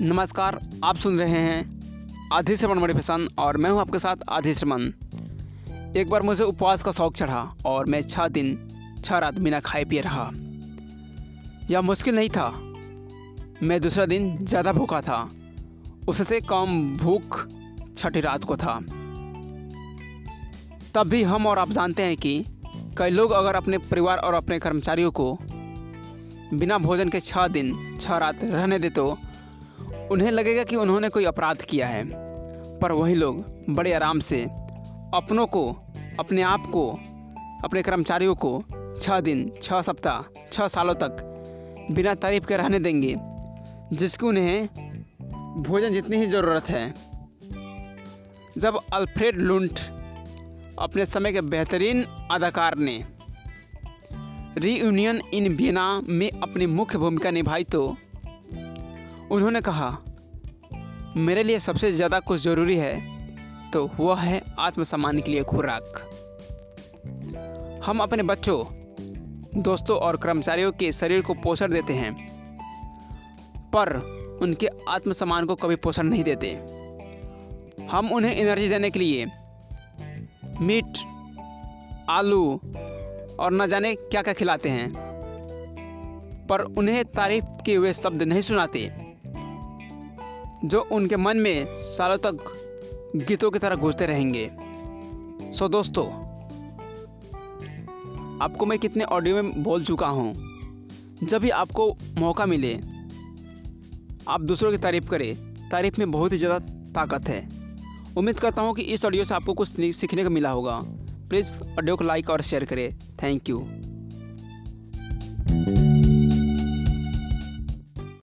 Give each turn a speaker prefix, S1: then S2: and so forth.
S1: नमस्कार, आप सुन रहे हैं आधि श्रवण बड़े पसंद और मैं हूँ आपके साथ आधि श्रवण एक बार मुझे उपवास का शौक चढ़ा और मैं छः दिन छः रात बिना खाए पिए रहा। यह मुश्किल नहीं था। मैं दूसरा दिन ज़्यादा भूखा था। उससे कम भूख छठी रात को था। तब भी हम और आप जानते हैं कि कई लोग अगर अपने परिवार और अपने कर्मचारियों को बिना भोजन के छः दिन छः रात रहने दे तो उन्हें लगेगा कि उन्होंने कोई अपराध किया है, पर वही लोग बड़े आराम से अपनों को, अपने आप को, अपने कर्मचारियों को छः दिन छः सप्ताह छः सालों तक बिना तारीफ़ के रहने देंगे, जिसकी उन्हें भोजन जितनी ही ज़रूरत है। जब अल्फ्रेड लुंट अपने समय के बेहतरीन अदाकार ने रीयूनियन इन वियना में अपनी मुख्य भूमिका निभाई तो उन्होंने कहा, मेरे लिए सबसे ज़्यादा कुछ ज़रूरी है तो वह है आत्मसम्मान के लिए खुराक। हम अपने बच्चों, दोस्तों और कर्मचारियों के शरीर को पोषण देते हैं, पर उनके आत्मसम्मान को कभी पोषण नहीं देते। हम उन्हें एनर्जी देने के लिए, मीट, आलू और न जाने क्या क्या खिलाते हैं, पर उन्हें तारीफ़ के हुए शब्द नहीं सुनाते। जो उनके मन में सालों तक गीतों की तरह गूंजते रहेंगे। सो दोस्तों, आपको मैं कितने ऑडियो में बोल चुका हूँ। जब भी आपको मौका मिले, आप दूसरों की तारीफ़ करें। तारीफ़ में बहुत ही ज़्यादा ताकत है। उम्मीद करता हूँ कि इस ऑडियो से आपको कुछ सीखने को मिला होगा। प्लीज़ ऑडियो को लाइक और शेयर करें। Thank you.